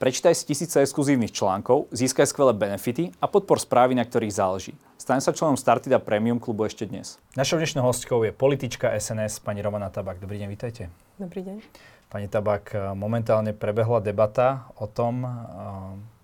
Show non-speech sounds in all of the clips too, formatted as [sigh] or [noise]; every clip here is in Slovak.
Prečítaj si tisíce exkluzívnych článkov, získaj skvelé benefity a podpor správy, na ktorých záleží. Staň sa členom Startida Premium klubu ešte dnes. Našou dnešnou hostkou je politička SNS pani Romana Tabak. Dobrý deň, vítajte. Dobrý deň. Pani Tabak, momentálne prebehla debata o tom,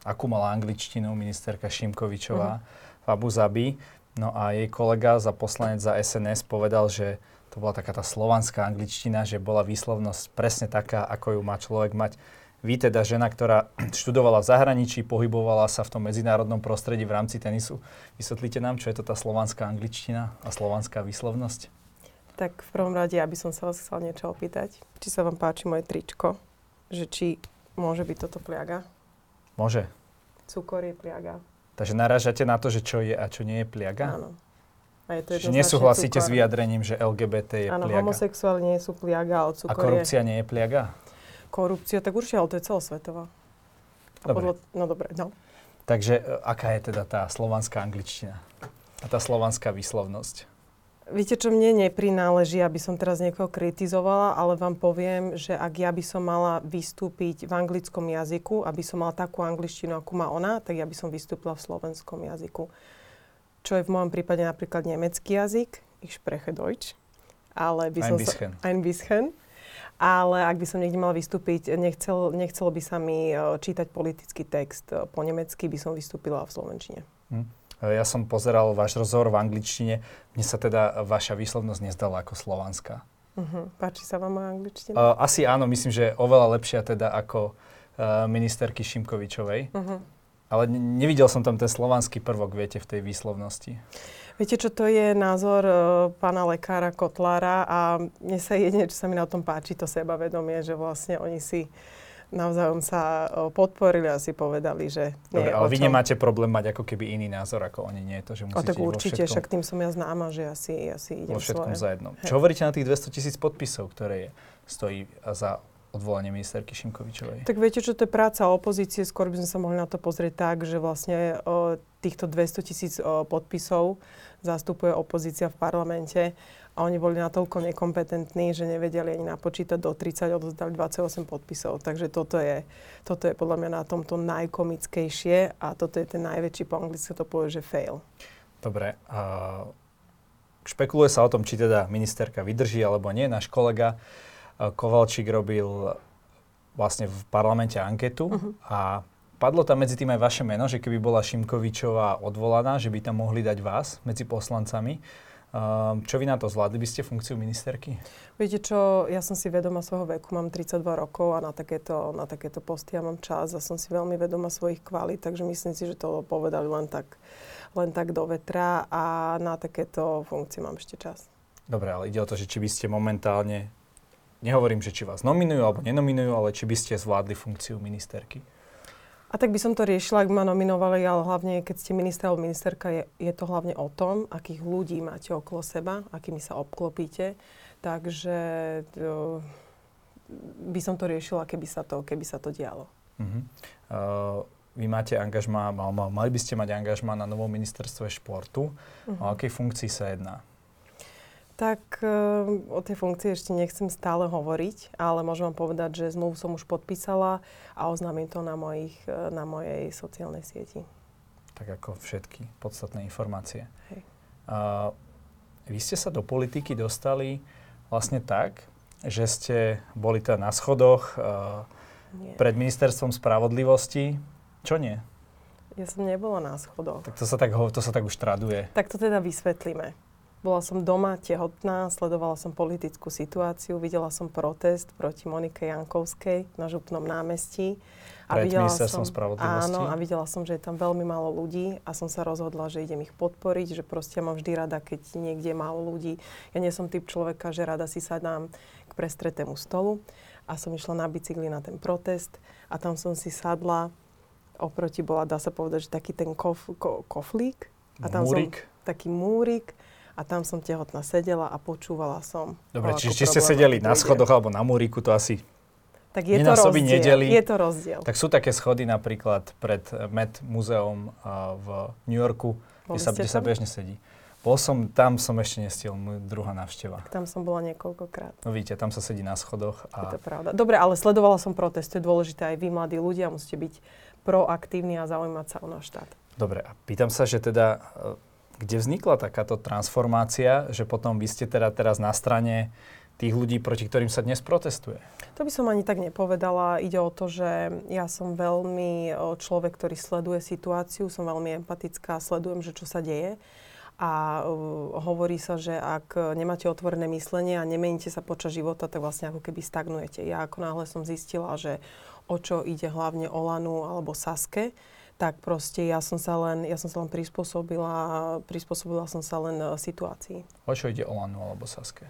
akú mala angličtinu ministerka Šimkovičová uh-huh. v Abu Zabi. No a jej kolega za poslanec za SNS povedal, že to bola taká tá slovanská angličtina, že bola výslovnosť presne taká, ako ju má človek mať vy teda žena, ktorá [clears throat] študovala v zahraničí, pohybovala sa v tom medzinárodnom prostredí v rámci tenisu. Vysvetlíte nám, čo je to tá slovanská angličtina a slovanská výslovnosť? Tak v prvom rade, aby som sa vás chcel niečo opýtať. Či sa vám páči moje tričko? Že či môže byť toto pliaga? Môže. Cukor je pliaga. Takže narážate na to, že čo je a čo nie je pliaga? Áno. A je to Čiže nesúhlasíte cukor. s vyjadrením, že LGBT je Áno, pliaga? Áno, homosexuáli nie sú pliaga, ale cukor A korupcia je... nie je pliaga? Korupcia, tak určite, ale to je celosvetová. Dobre. Podľa, no dobre, no. Takže e, aká je teda tá slovanská angličtina? A tá slovanská výslovnosť? Viete, čo mne neprináleží, aby som teraz niekoho kritizovala, ale vám poviem, že ak ja by som mala vystúpiť v anglickom jazyku, aby som mala takú angličtinu, akú má ona, tak ja by som vystúpila v slovenskom jazyku. Čo je v mojom prípade napríklad nemecký jazyk, ich spreche Deutsch, ale by som ein sa... Ein bisschen ale ak by som niekde mala vystúpiť, nechcel, nechcelo by sa mi e, čítať politický text e, po nemecky, by som vystúpila v slovenčine. Hm. Ja som pozeral váš rozhovor v angličtine. Mne sa teda vaša výslovnosť nezdala ako slovanská. Uh-huh. Páči sa vám angličtina? Uh, asi áno, myslím, že oveľa lepšia teda ako uh, ministerky Šimkovičovej. Uh-huh. Ale ne- nevidel som tam ten slovanský prvok, viete, v tej výslovnosti. Viete, čo to je názor uh, pána lekára Kotlára a mne sa jedine, čo sa mi na tom páči, to sebavedomie, že vlastne oni si navzájom sa uh, podporili a si povedali, že nie Dobre, ale vy nemáte problém mať ako keby iný názor ako oni, nie je to, že musíte a tak určite, všetkom, však tým som ja známa, že asi, asi idem vo všetkom svoje. za jedno. Čo hovoríte na tých 200 tisíc podpisov, ktoré je, stojí za odvolanie ministerky Šimkovičovej? Tak viete, čo to je práca opozície, skôr by sme sa mohli na to pozrieť tak, že vlastne o, týchto 200 tisíc podpisov zastupuje opozícia v parlamente a oni boli natoľko nekompetentní, že nevedeli ani napočítať do 30, odozdali 28 podpisov. Takže toto je, toto je podľa mňa na tomto najkomickejšie a toto je ten najväčší, po anglicky to povie, že fail. Dobre. Uh, špekuluje sa o tom, či teda ministerka vydrží alebo nie. Náš kolega Kovalčík robil vlastne v parlamente anketu uh-huh. a padlo tam medzi tým aj vaše meno, že keby bola Šimkovičová odvolaná, že by tam mohli dať vás medzi poslancami. Um, čo vy na to zvládli by ste funkciu ministerky? Viete čo, ja som si vedoma svojho veku, mám 32 rokov a na takéto, na takéto posty ja mám čas a som si veľmi vedoma svojich kvalít, takže myslím si, že to povedali len tak, len tak do vetra a na takéto funkcie mám ešte čas. Dobre, ale ide o to, že či by ste momentálne nehovorím, že či vás nominujú alebo nenominujú, ale či by ste zvládli funkciu ministerky? A tak by som to riešila, ak ma nominovali, ale hlavne, keď ste minister alebo ministerka, je, je to hlavne o tom, akých ľudí máte okolo seba, akými sa obklopíte. Takže to, by som to riešila, keby sa to, keby sa to dialo. Uh-huh. Uh, vy máte angažma, mal, mali by ste mať angažma na novom ministerstve športu. Uh-huh. O akej funkcii sa jedná? Tak uh, o tej funkcii ešte nechcem stále hovoriť, ale môžem vám povedať, že zmluvu som už podpísala a oznámim to na, mojich, uh, na mojej sociálnej sieti. Tak ako všetky podstatné informácie. Hej. Uh, vy ste sa do politiky dostali vlastne tak, že ste boli teda na schodoch uh, pred ministerstvom spravodlivosti. Čo nie? Ja som nebola na schodoch. Tak to sa tak, to sa tak už traduje. Tak to teda vysvetlíme. Bola som doma tehotná, sledovala som politickú situáciu, videla som protest proti Monike Jankovskej na Župnom námestí. A Pred videla som, spravodlivosti. Áno, a videla som, že je tam veľmi málo ľudí a som sa rozhodla, že idem ich podporiť, že proste ja mám vždy rada, keď niekde je málo ľudí. Ja nie som typ človeka, že rada si sadám k prestretému stolu a som išla na bicykli na ten protest a tam som si sadla. Oproti bola, dá sa povedať, že taký ten kof, ko, koflík. A tam múrik. som taký múrik a tam som tehotná sedela a počúvala som. Dobre, čiže či ste sedeli na schodoch alebo na múriku, to asi tak je to rozdiel. Nedeli. Je to rozdiel. Tak sú také schody napríklad pred Met muzeum v New Yorku, kde sa, kde sa bežne sedí. Bol som, tam som ešte nestiel, môj druhá návšteva. Tam som bola niekoľkokrát. No vidíte, tam sa sedí na schodoch. A... Je to pravda. Dobre, ale sledovala som protest, to je dôležité. Aj vy, mladí ľudia, musíte byť proaktívni a zaujímať sa o náš štát. Dobre, a pýtam sa, že teda, e, kde vznikla takáto transformácia, že potom vy ste teda teraz na strane tých ľudí, proti ktorým sa dnes protestuje? To by som ani tak nepovedala. Ide o to, že ja som veľmi človek, ktorý sleduje situáciu, som veľmi empatická, sledujem, že čo sa deje. A hovorí sa, že ak nemáte otvorené myslenie a nemeníte sa počas života, tak vlastne ako keby stagnujete. Ja ako náhle som zistila, že o čo ide hlavne Olanu alebo Saske, tak proste ja som sa len, ja som sa len prispôsobila, prispôsobila som sa len situácii. O čo ide Olanu alebo Saske?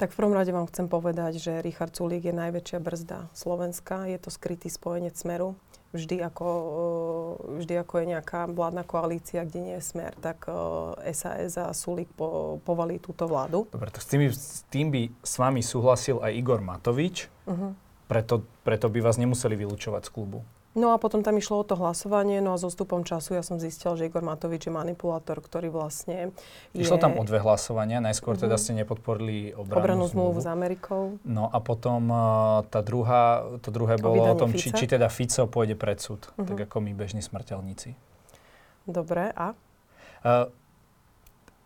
Tak v prvom rade vám chcem povedať, že Richard Sulík je najväčšia brzda Slovenska. Je to skrytý spojenec Smeru. Vždy ako, eh, vždy ako je nejaká vládna koalícia, kde nie je Smer, tak SAS eh, a Sulík po, povali túto vládu. Dobre, tak s tým, s tým by s vami súhlasil aj Igor Matovič. Uh-huh. Preto, preto by vás nemuseli vylúčovať z klubu. No a potom tam išlo o to hlasovanie, no a so stupom času ja som zistil, že Igor Matovič je manipulátor, ktorý vlastne je... Išlo tam o dve hlasovania, najskôr uh-huh. teda mhm. ste nepodporili obranú, obranú zmluvu. s Amerikou. No a potom uh, tá druhá, to druhé bolo o, o tom, či, či teda Fico pôjde pred súd, uh-huh. tak ako my bežní smrteľníci. Dobre, a? Uh,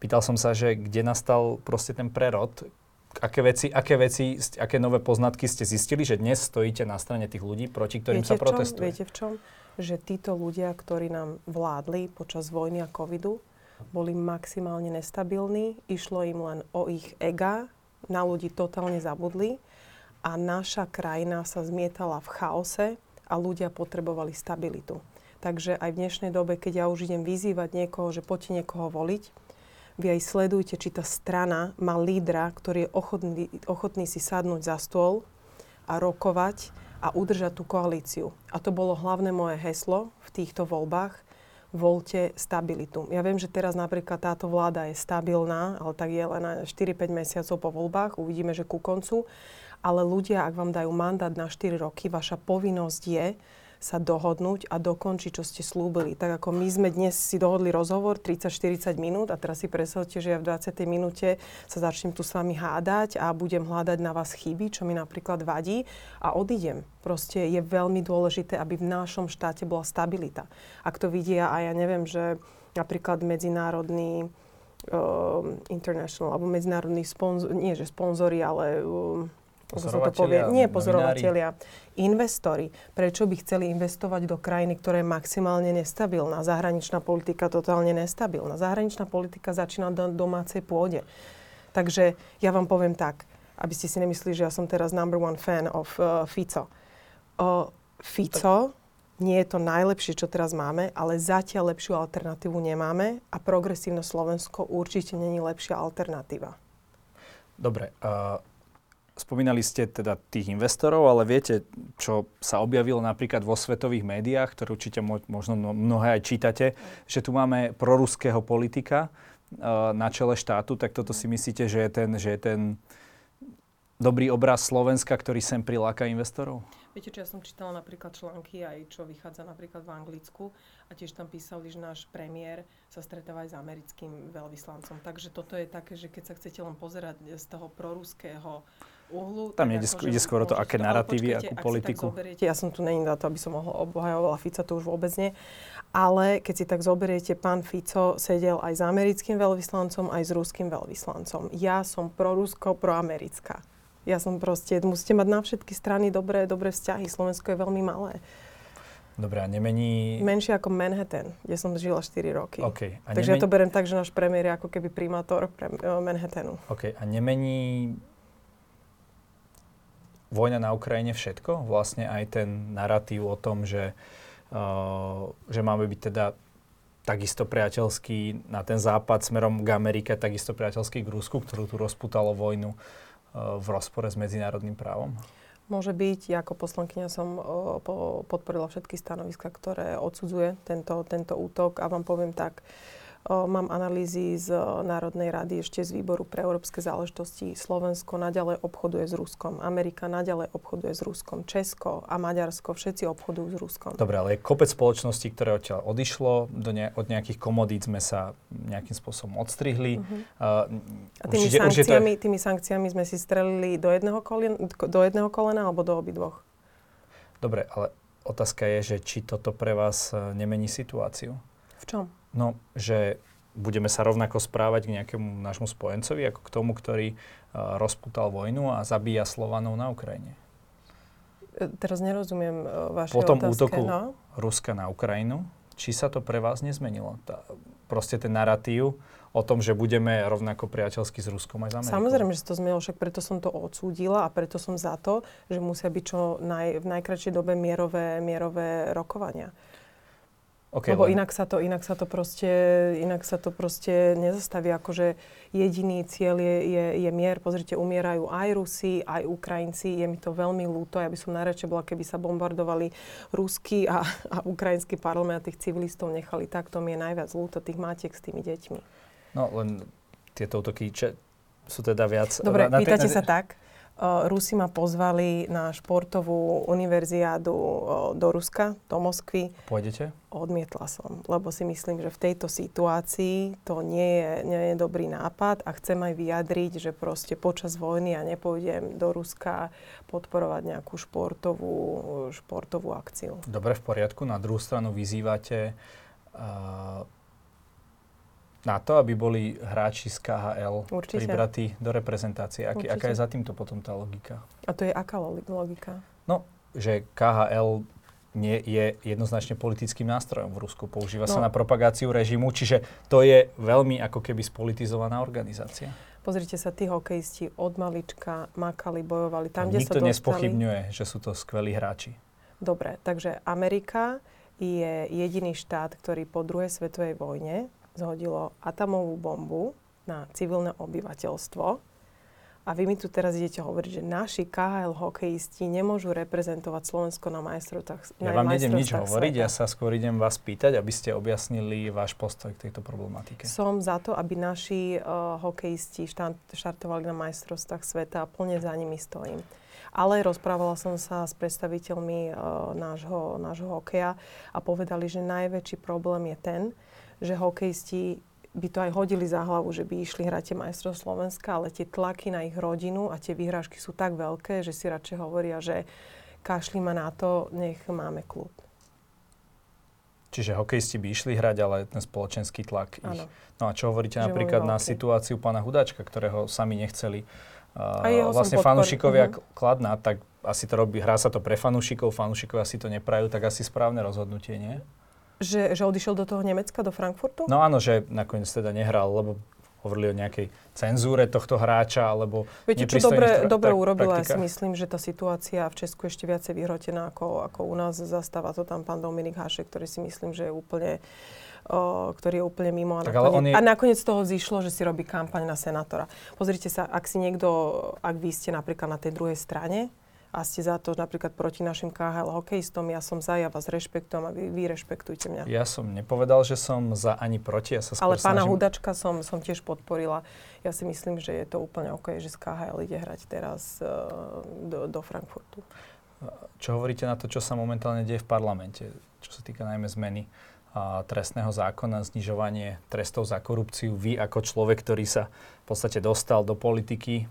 pýtal som sa, že kde nastal proste ten prerod, aké veci, aké veci, aké nové poznatky ste zistili, že dnes stojíte na strane tých ľudí, proti ktorým viete sa protestuje? Čom? Viete v čom? Že títo ľudia, ktorí nám vládli počas vojny a covidu, boli maximálne nestabilní, išlo im len o ich ega, na ľudí totálne zabudli a naša krajina sa zmietala v chaose a ľudia potrebovali stabilitu. Takže aj v dnešnej dobe, keď ja už idem vyzývať niekoho, že poďte niekoho voliť, vy aj sledujte, či tá strana má lídra, ktorý je ochotný, ochotný si sadnúť za stôl a rokovať a udržať tú koalíciu. A to bolo hlavné moje heslo v týchto voľbách. Volte stabilitu. Ja viem, že teraz napríklad táto vláda je stabilná, ale tak je len 4-5 mesiacov po voľbách. Uvidíme, že ku koncu. Ale ľudia, ak vám dajú mandát na 4 roky, vaša povinnosť je sa dohodnúť a dokončiť, čo ste slúbili. Tak ako my sme dnes si dohodli rozhovor 30-40 minút a teraz si predstavte, že ja v 20. minúte sa začnem tu s vami hádať a budem hľadať na vás chyby, čo mi napríklad vadí a odídem. Proste je veľmi dôležité, aby v našom štáte bola stabilita. Ak to vidia a ja neviem, že napríklad medzinárodný uh, international alebo medzinárodní sponzor, nie že sponzori, ale uh, to povie, nie pozorovatelia, investori. Prečo by chceli investovať do krajiny, ktorá je maximálne nestabilná? Zahraničná politika totálne nestabilná. Zahraničná politika začína na domácej pôde. Takže ja vám poviem tak, aby ste si nemysleli, že ja som teraz number one fan of uh, Fico. Uh, Fico nie je to najlepšie, čo teraz máme, ale zatiaľ lepšiu alternatívu nemáme a progresívne Slovensko určite není lepšia alternatíva. Dobre. Uh Spomínali ste teda tých investorov, ale viete, čo sa objavilo napríklad vo svetových médiách, ktoré určite možno mnohé aj čítate, že tu máme proruského politika uh, na čele štátu, tak toto si myslíte, že je ten, že je ten dobrý obraz Slovenska, ktorý sem priláka investorov? Viete, čo ja som čítala napríklad články aj čo vychádza napríklad v Anglicku a tiež tam písali, že náš premiér sa stretáva aj s americkým veľvyslancom. Takže toto je také, že keď sa chcete len pozerať z toho proruského uhlu. Tam ide, ako, ide skôr o to, aké narratívy, akú politiku. Zoberiete, ja som tu není na to, aby som mohol obhajovala Fica, to už vôbec nie. Ale keď si tak zoberiete, pán Fico sedel aj s americkým veľvyslancom, aj s ruským veľvyslancom. Ja som prorusko, proamerická. Ja som proste, musíte mať na všetky strany dobré, dobré vzťahy. Slovensko je veľmi malé. Dobre, a nemení... Menšie ako Manhattan, kde som žila 4 roky. Okay. A Takže nemení... ja to berem tak, že náš premiér je ako keby primátor pre, uh, Manhattanu. OK. A nemení vojna na Ukrajine všetko? Vlastne aj ten narratív o tom, že, uh, že máme byť teda takisto priateľský na ten západ smerom k Amerike, takisto priateľský k Rusku, ktorú tu rozputalo vojnu v rozpore s medzinárodným právom? Môže byť. Ja ako poslankyňa som podporila všetky stanoviska, ktoré odsudzuje tento, tento útok a vám poviem tak, mám analýzy z Národnej rady ešte z výboru pre európske záležitosti. Slovensko naďalej obchoduje s Ruskom, Amerika naďalej obchoduje s Ruskom, Česko a Maďarsko, všetci obchodujú s Ruskom. Dobre, ale je kopec spoločností, ktoré odtiaľ odišlo, do ne, od nejakých komodít sme sa nejakým spôsobom odstrihli. Uh-huh. Uh, a tými, určite, sankciami, určite... tými sankciami sme si strelili do jedného, kolien, do jedného kolena alebo do obidvoch? Dobre, ale otázka je, že či toto pre vás e, nemení situáciu. V čom? No, že budeme sa rovnako správať k nejakému nášmu spojencovi, ako k tomu, ktorý uh, rozputal vojnu a zabíja Slovanov na Ukrajine. E, teraz nerozumiem uh, vaše Po tom otázke, útoku no? Ruska na Ukrajinu, či sa to pre vás nezmenilo? Tá, proste ten narratív o tom, že budeme rovnako priateľsky s Ruskom aj s Amerikou. Samozrejme, že to zmenilo, však preto som to odsúdila a preto som za to, že musia byť čo naj, v najkračšej dobe mierové, mierové rokovania. Okay, Lebo len... inak sa to, inak sa to proste, inak sa to proste nezastaví. Akože jediný cieľ je, je, je mier. Pozrite, umierajú aj Rusi, aj Ukrajinci. Je mi to veľmi ľúto. Ja by som najradšej bola, keby sa bombardovali ruský a, a ukrajinský parlament a tých civilistov nechali tak. To mi je najviac ľúto, tých matiek s tými deťmi. No len tieto útoky sú teda viac... Dobre, na, pýtate na, sa tak. Rusi ma pozvali na športovú univerziádu do Ruska, do Moskvy. Pôjdete? Odmietla som, lebo si myslím, že v tejto situácii to nie je, nie je dobrý nápad a chcem aj vyjadriť, že proste počas vojny ja nepôjdem do Ruska podporovať nejakú športovú, športovú akciu. Dobre, v poriadku. Na druhú stranu vyzývate uh, na to, aby boli hráči z KHL Určite. pribratí do reprezentácie. Aký, aká je za týmto potom tá logika? A to je aká logika? No, že KHL nie je jednoznačne politickým nástrojom v Rusku. Používa no. sa na propagáciu režimu, čiže to je veľmi ako keby spolitizovaná organizácia. Pozrite sa, tí hokejisti od malička makali, bojovali tam, kde sa dostali... nespochybňuje, že sú to skvelí hráči. Dobre, takže Amerika je jediný štát, ktorý po druhej svetovej vojne zhodilo atomovú bombu na civilné obyvateľstvo. A vy mi tu teraz idete hovoriť, že naši KHL hokejisti nemôžu reprezentovať Slovensko na majstrovstvách Ja vám nejdem nič hovoriť, ja sa skôr idem vás pýtať, aby ste objasnili váš postoj k tejto problematike. Som za to, aby naši uh, hokejisti štart, štartovali na majstrovstvách sveta a plne za nimi stojím. Ale rozprávala som sa s predstaviteľmi uh, nášho, nášho hokeja a povedali, že najväčší problém je ten, že hokejisti by to aj hodili za hlavu, že by išli hrať tie majstrov Slovenska, ale tie tlaky na ich rodinu a tie výhražky sú tak veľké, že si radšej hovoria, že kašli ma na to, nech máme kľud. Čiže hokejisti by išli hrať, ale ten spoločenský tlak ich. Ano. No a čo hovoríte že napríklad na situáciu pána Hudáčka, ktorého sami nechceli uh, vlastne fanúšikovia uh-huh. kladná, tak asi to robí, hrá sa to pre fanúšikov, fanúšikovia si to neprajú, tak asi správne rozhodnutie, nie? Že, že odišiel do toho Nemecka, do Frankfurtu? No áno, že nakoniec teda nehral, lebo hovorili o nejakej cenzúre tohto hráča, alebo Viete, čo dobre, dobre urobila, ja si myslím, že tá situácia v Česku ešte viacej vyhrotená ako, ako u nás. Zastáva to tam pán Dominik Hašek, ktorý si myslím, že je úplne O, ktorý je úplne mimo. A, tak, nakoniec, je... a nakoniec z toho zišlo, že si robí kampaň na senátora. Pozrite sa, ak si niekto, ak vy ste napríklad na tej druhej strane, a ste za to napríklad proti našim KHL hokejistom, ja som za, ja vás rešpektujem a vy, vy rešpektujte mňa. Ja som nepovedal, že som za ani proti, ja sa Ale pána snažím... Hudačka som, som tiež podporila. Ja si myslím, že je to úplne OK, že z KHL ide hrať teraz uh, do, do Frankfurtu. Čo hovoríte na to, čo sa momentálne deje v parlamente, čo sa týka najmä zmeny a trestného zákona, znižovanie trestov za korupciu. Vy ako človek, ktorý sa v podstate dostal do politiky,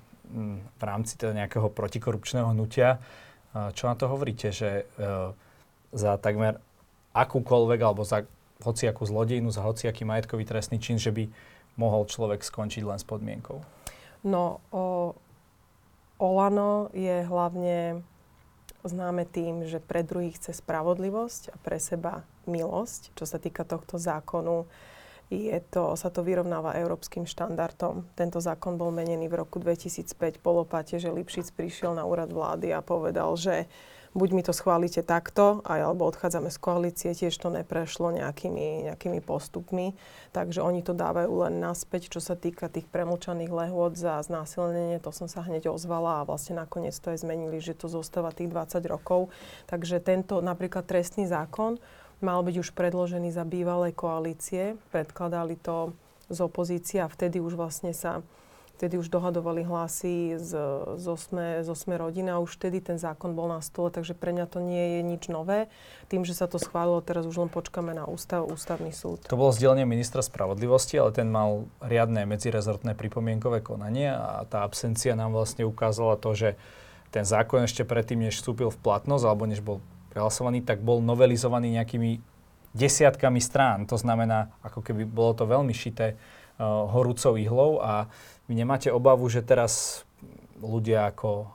v rámci teda nejakého protikorupčného hnutia. Čo na to hovoríte, že e, za takmer akúkoľvek alebo za hociakú zlodejinu, za hociaký majetkový trestný čin, že by mohol človek skončiť len s podmienkou? No, o, Olano je hlavne známe tým, že pre druhých chce spravodlivosť a pre seba milosť, čo sa týka tohto zákonu je to, sa to vyrovnáva európskym štandardom. Tento zákon bol menený v roku 2005 po lopate, že Lipšic prišiel na úrad vlády a povedal, že buď mi to schválite takto, alebo odchádzame z koalície, tiež to neprešlo nejakými, nejakými postupmi. Takže oni to dávajú len naspäť, čo sa týka tých premlčaných lehôd za znásilnenie. To som sa hneď ozvala a vlastne nakoniec to aj zmenili, že to zostáva tých 20 rokov. Takže tento napríklad trestný zákon mal byť už predložený za bývalej koalície. Predkladali to z opozície a vtedy už vlastne sa vtedy už dohadovali hlasy z, z, osme, z osme rodiny a už vtedy ten zákon bol na stole, takže pre mňa to nie je nič nové. Tým, že sa to schválilo, teraz už len počkáme na ústav, ústavný súd. To bolo vzdelenie ministra spravodlivosti, ale ten mal riadne medzirezortné pripomienkové konanie a tá absencia nám vlastne ukázala to, že ten zákon ešte predtým, než vstúpil v platnosť alebo než bol prehlasovaný, tak bol novelizovaný nejakými desiatkami strán. To znamená, ako keby bolo to veľmi šité uh, horúcou ihlou a vy nemáte obavu, že teraz ľudia ako uh,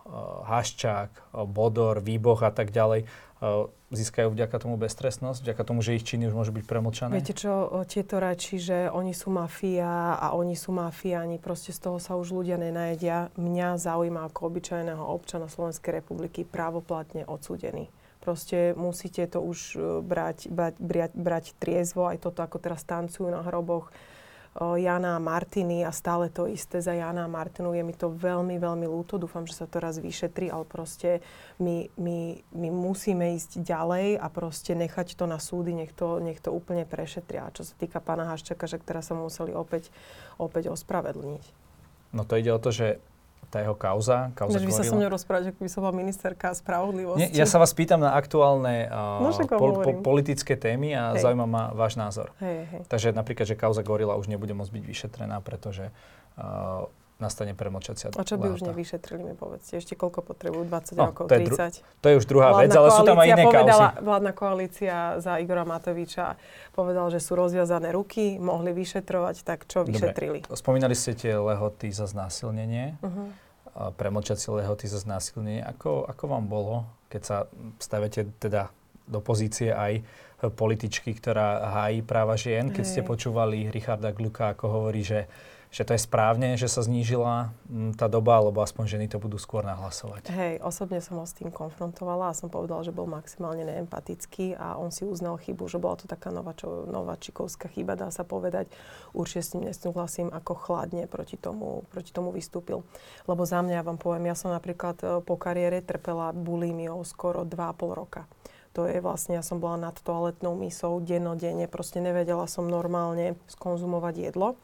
Haščák, uh, Bodor, Výboch a tak ďalej uh, získajú vďaka tomu beztrestnosť, vďaka tomu, že ich činy už môžu byť premlčané? Viete čo, tieto reči, že oni sú mafia a oni sú mafiáni, proste z toho sa už ľudia nenajedia. Mňa zaujíma ako obyčajného občana Slovenskej republiky právoplatne odsúdený. Proste musíte to už brať, brať, brať, brať triezvo, aj toto, ako teraz tancujú na hroboch Jana a Martiny a stále to isté za Jana a Martinu. Je mi to veľmi, veľmi ľúto. Dúfam, že sa to raz vyšetri, ale proste my, my, my musíme ísť ďalej a proste nechať to na súdy, nech to, nech to úplne prešetria. A čo sa týka pána Haščaka, že teraz sa museli opäť, opäť ospravedlniť. No to ide o to, že tá jeho kauza, kauza Vy sa so mnou rozprávať, ako by som bola ministerka spravodlivosti. Nie, ja sa vás pýtam na aktuálne uh, no, pol, po, politické témy a hej. zaujíma ma váš názor. Hej, hej. Takže napríklad, že kauza Gorila už nebude môcť byť vyšetrená, pretože uh, nastane premlčacia A čo by už nevyšetrili, mi povedzte? Ešte koľko potrebujú? 20 no, rokov, to 30? Je dru- to je už druhá vládna vec, ale sú tam aj iné povedala, kauzy. Vládna koalícia za Igora Matoviča povedal, že sú rozviazané ruky, mohli vyšetrovať, tak čo vyšetrili? Dobre. Spomínali ste tie lehoty za znásilnenie. Uh-huh premlčacie lehoty za znásilnenie. Ako, ako vám bolo, keď sa stavete teda do pozície aj političky, ktorá hájí práva žien, keď ste počúvali Richarda Gluka, ako hovorí, že že to je správne, že sa znížila mm, tá doba, alebo aspoň ženy to budú skôr nahlasovať. Hej, osobne som ho s tým konfrontovala a som povedala, že bol maximálne neempatický a on si uznal chybu, že bola to taká nováčikovská chyba, dá sa povedať. Určite s tým nesúhlasím, ako chladne proti tomu, proti tomu vystúpil. Lebo za mňa, ja vám poviem, ja som napríklad e, po kariére trpela bulimiou skoro 2,5 roka to je vlastne, ja som bola nad toaletnou misou dennodenne, proste nevedela som normálne skonzumovať jedlo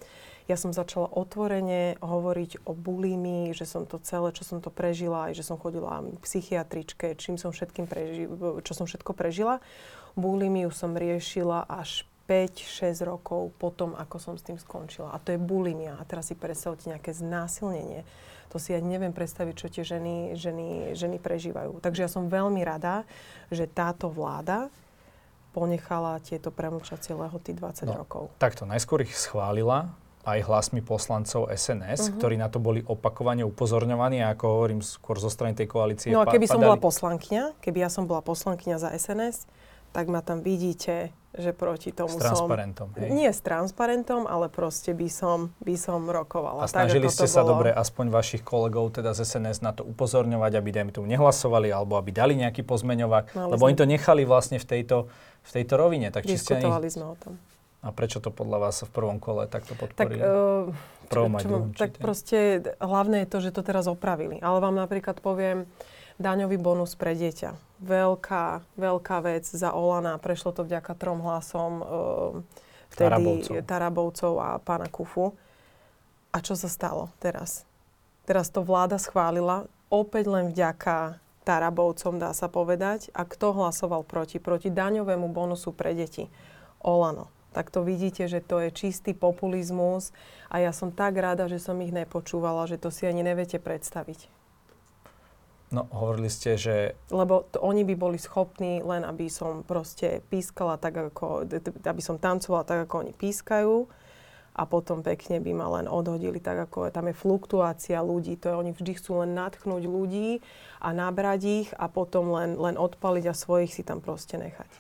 ja som začala otvorene hovoriť o bulímii, že som to celé, čo som to prežila, aj že som chodila k psychiatričke, čím som všetkým preži- čo som všetko prežila. Bulímiu som riešila až 5-6 rokov potom, ako som s tým skončila. A to je bulimia. A teraz si predstavte nejaké znásilnenie. To si ja neviem predstaviť, čo tie ženy, ženy, ženy prežívajú. Takže ja som veľmi rada, že táto vláda ponechala tieto premlčacie lehoty 20 no, rokov. Takto, najskôr ich schválila, aj hlasmi poslancov SNS, uh-huh. Mhm. ktorí na to boli opakovane upozorňovaní, ako hovorím skôr zo strany tej koalície. No a keby pa- som bola poslankyňa, keby ja som bola poslankyňa za SNS, tak ma tam vidíte, že proti tomu s transparentom, som... Hej. Nie s transparentom, ale proste by som, by som rokovala. A snažili tak, ste sa bolo... dobre aspoň vašich kolegov teda z SNS na to upozorňovať, aby dajme tomu nehlasovali, alebo aby dali nejaký pozmeňovák, Mali lebo sme... oni to nechali vlastne v tejto, v tejto rovine. Tak Diskutovali ste sme o tom. A prečo to podľa vás v prvom kole takto podporili? Tak, uh, prvom čo, čo, tak proste hlavné je to, že to teraz opravili. Ale vám napríklad poviem daňový bonus pre dieťa. Veľká, veľká vec za Olana. Prešlo to vďaka trom hlasom uh, vtedy Tarabovcov. Tarabovcov a pána Kufu. A čo sa stalo teraz? Teraz to vláda schválila opäť len vďaka Tarabovcom, dá sa povedať. A kto hlasoval proti? Proti daňovému bonusu pre deti. Olano tak to vidíte, že to je čistý populizmus a ja som tak rada, že som ich nepočúvala, že to si ani neviete predstaviť. No, hovorili ste, že... Lebo to, oni by boli schopní len, aby som proste pískala tak, ako... aby som tancovala tak, ako oni pískajú a potom pekne by ma len odhodili tak, ako tam je fluktuácia ľudí. To je, oni vždy chcú len natchnúť ľudí a nabrať ich a potom len, len odpaliť a svojich si tam proste nechať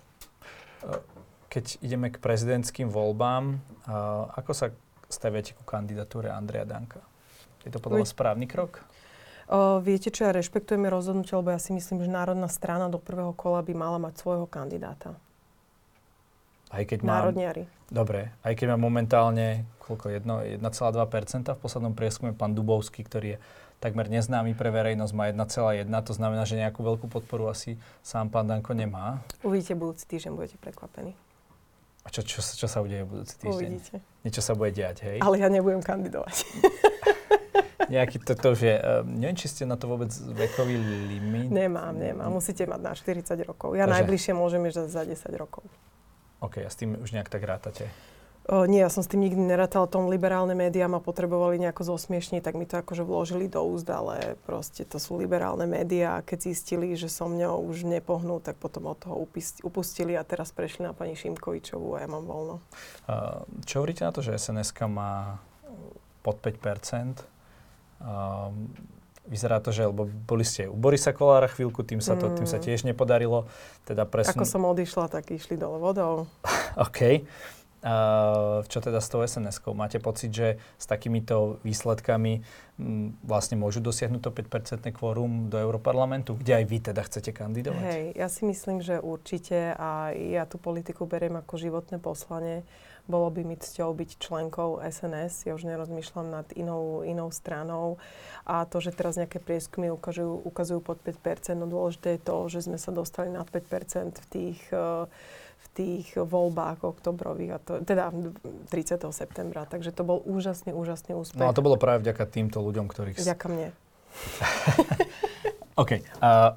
keď ideme k prezidentským voľbám, uh, ako sa staviate ku kandidatúre Andreja Danka? Je to podľa vás správny krok? O, viete čo, ja rešpektujeme rozhodnutie, lebo ja si myslím, že Národná strana do prvého kola by mala mať svojho kandidáta. Aj keď mám, Národniari. Dobre, aj keď má momentálne koľko, 1,2% v poslednom prieskume pán Dubovský, ktorý je takmer neznámy pre verejnosť, má 1,1, to znamená, že nejakú veľkú podporu asi sám pán Danko nemá. Uvidíte budúci týždeň, budete prekvapení. A čo, čo, čo sa udeje budúci týždeň? Uvidíte. Niečo sa bude diať, hej? Ale ja nebudem kandidovať. [laughs] Nejaký, to, to už je, uh, neviem, či ste na to vôbec vekový limit. Nemám, nemám. Musíte mať na 40 rokov. Ja Takže- najbližšie môžem ísť za 10 rokov. OK, a s tým už nejak tak rátate. O, nie, ja som s tým nikdy nerátala. Tom liberálne médiá ma potrebovali nejako zosmiešniť, tak mi to akože vložili do úzd, ale proste to sú liberálne médiá. a Keď zistili, že so mňou už nepohnú, tak potom od toho upustili a teraz prešli na pani Šimkovičovú a ja mám voľno. Uh, čo hovoríte na to, že sns má pod 5 Um, vyzerá to, že lebo boli ste u Borisa Kolára chvíľku, tým sa, to, tým sa Mm. tiež nepodarilo. Teda presun... Ako som odišla, tak išli dole vodou. [laughs] OK. Uh, čo teda s tou SNS-kou? Máte pocit, že s takýmito výsledkami m, vlastne môžu dosiahnuť to 5-percentné kvórum do Európarlamentu, kde aj vy teda chcete kandidovať? Hej, ja si myslím, že určite a ja tú politiku beriem ako životné poslanie. Bolo by mi cťou byť členkou SNS, ja už nerozmýšľam nad inou, inou stranou. A to, že teraz nejaké prieskumy ukazujú, ukazujú pod 5%, no dôležité je to, že sme sa dostali nad 5% v tých, eh, v tých voľbách oktobrových, a to, teda 30. septembra. Takže to bol úžasný, úžasný úspech. No a to bolo práve vďaka týmto ľuďom, ktorých... Vďaka mne. [laughs] OK. Uh,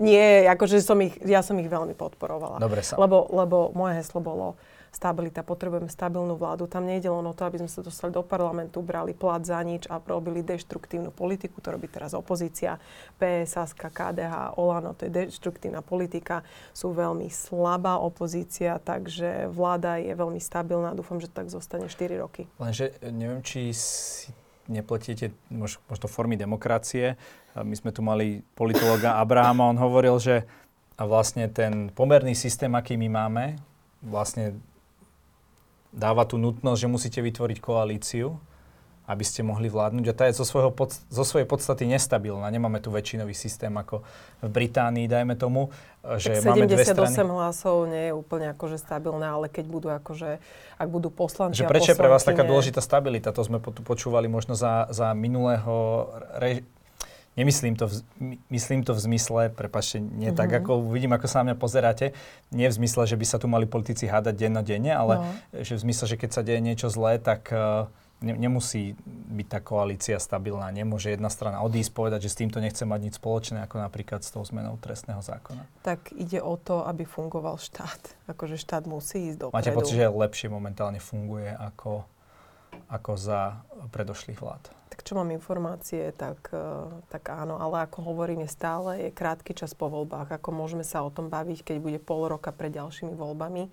Nie, akože som ich, ja som ich veľmi podporovala. dobre sa. Lebo, lebo moje heslo bolo stabilita, potrebujeme stabilnú vládu. Tam nejde len o to, aby sme sa dostali do parlamentu, brali plat za nič a robili deštruktívnu politiku. To robí teraz opozícia. PS, Saska, KDH, Olano, to je deštruktívna politika. Sú veľmi slabá opozícia, takže vláda je veľmi stabilná. Dúfam, že tak zostane 4 roky. Lenže e, neviem, či si nepletiete mož, možno formy demokracie. A My sme tu mali politologa Abrahama, on hovoril, že vlastne ten pomerný systém, aký my máme, vlastne dáva tú nutnosť, že musíte vytvoriť koalíciu, aby ste mohli vládnuť. A tá je zo, svojho pod, zo svojej podstaty nestabilná. Nemáme tu väčšinový systém ako v Británii, dajme tomu, že tak máme dve 78 strany. hlasov nie je úplne akože stabilné, ale keď budú akože, ak budú poslanci Že prečo je pre vás taká dôležitá stabilita? To sme tu počúvali možno za, za minulého re... Nemyslím to, v, my- myslím to v zmysle, prepačte, nie tak, Mhm. ako vidím, ako sa na mňa pozeráte, nie v zmysle, že by sa tu mali politici hádať dennodenne, ale No. že v zmysle, že keď sa deje niečo zlé, tak uh, ne, nemusí byť tá koalícia stabilná. Nemôže jedna strana odísť, povedať, že s týmto nechce mať nič spoločné, ako napríklad s tou zmenou trestného zákona. tak ide o to, aby fungoval štát. Akože štát musí ísť dopredu. Máte pocit, že lepšie momentálne funguje ako, ako za predošlých vlád? Tak čo mám informácie, tak, eh, tak áno. Ale ako hovorím, je stále je krátky čas po voľbách. Ako môžeme sa o tom baviť, keď bude pol roka pred ďalšími voľbami,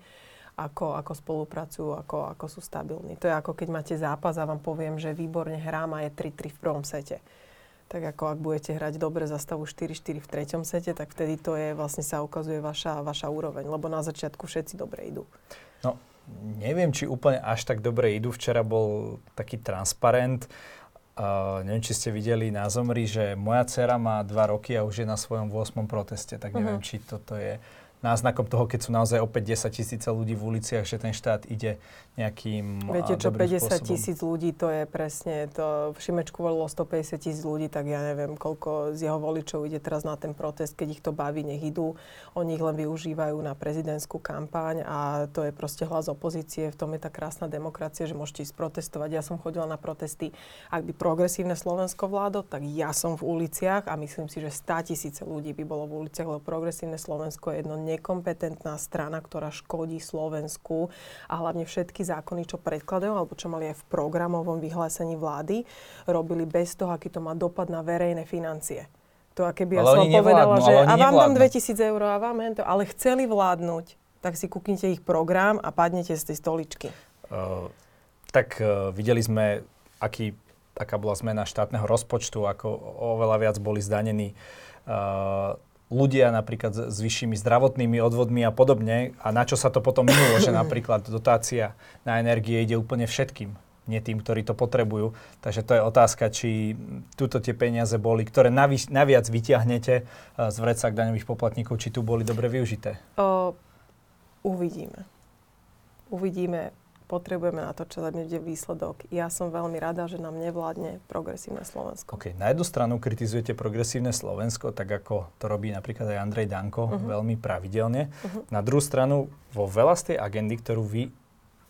ako, ako spolupracujú, ako, ako sú stabilní. To je ako keď máte zápas a vám poviem, že výborne hrám a je 3-3 v prvom sete. Tak ako ak budete hrať dobre za stavu 4-4 v treťom sete, tak vtedy to je, vlastne sa ukazuje vaša, vaša úroveň. Lebo na začiatku všetci dobre idú. No, neviem, či úplne až tak dobre idú. Včera bol taký transparent. Uh, neviem, či ste videli na Zomri, že moja dcera má 2 roky a už je na svojom 8. proteste. Tak neviem, Mhm. či toto je náznakom toho, keď sú naozaj opäť 10 tisíce ľudí v uliciach, že ten štát ide nejakým Viete a, čo, dobrým 50 spôsobom. tisíc ľudí, to je presne, to v Šimečku volilo 150 tisíc ľudí, tak ja neviem, koľko z jeho voličov ide teraz na ten protest, keď ich to baví, nech idú. Oni ich len využívajú na prezidentskú kampaň a to je proste hlas opozície. V tom je tá krásna demokracia, že môžete ísť protestovať. Ja som chodila na protesty, ak by progresívne Slovensko vládlo, tak ja som v uliciach a myslím si, že 100 tisíce ľudí by bolo v uliciach, lebo progresívne Slovensko je jedno nekompetentná strana, ktorá škodí Slovensku a hlavne všetky zákony, čo predkladajú, alebo čo mali aj v programovom vyhlásení vlády, robili bez toho, aký to má dopad na verejné financie. To, aké by ja som povedala, že a vám nevládnu. 2000 eur a vám hento, ale chceli vládnuť, tak si kúknite ich program a padnete z tej stoličky. Uh, tak uh, videli sme, aký, aká bola zmena štátneho rozpočtu, ako oveľa viac boli zdanení uh, ľudia napríklad s, vyššími zdravotnými odvodmi a podobne. A na čo sa to potom minulo, že napríklad dotácia na energie ide úplne všetkým, nie tým, ktorí to potrebujú. Takže to je otázka, či tuto tie peniaze boli, ktoré navi- naviac vyťahnete uh, z vrecák daňových poplatníkov, či tu boli dobre využité. O, uvidíme. Uvidíme. Potrebujeme na to, čo bude výsledok. Ja som veľmi rada, že nám nevládne progresívne Slovensko. Okay. Na jednu stranu kritizujete progresívne Slovensko, tak ako to robí napríklad aj Andrej Danko uh-huh. veľmi pravidelne. Uh-huh. Na druhú stranu, vo veľa z tej agendy, ktorú vy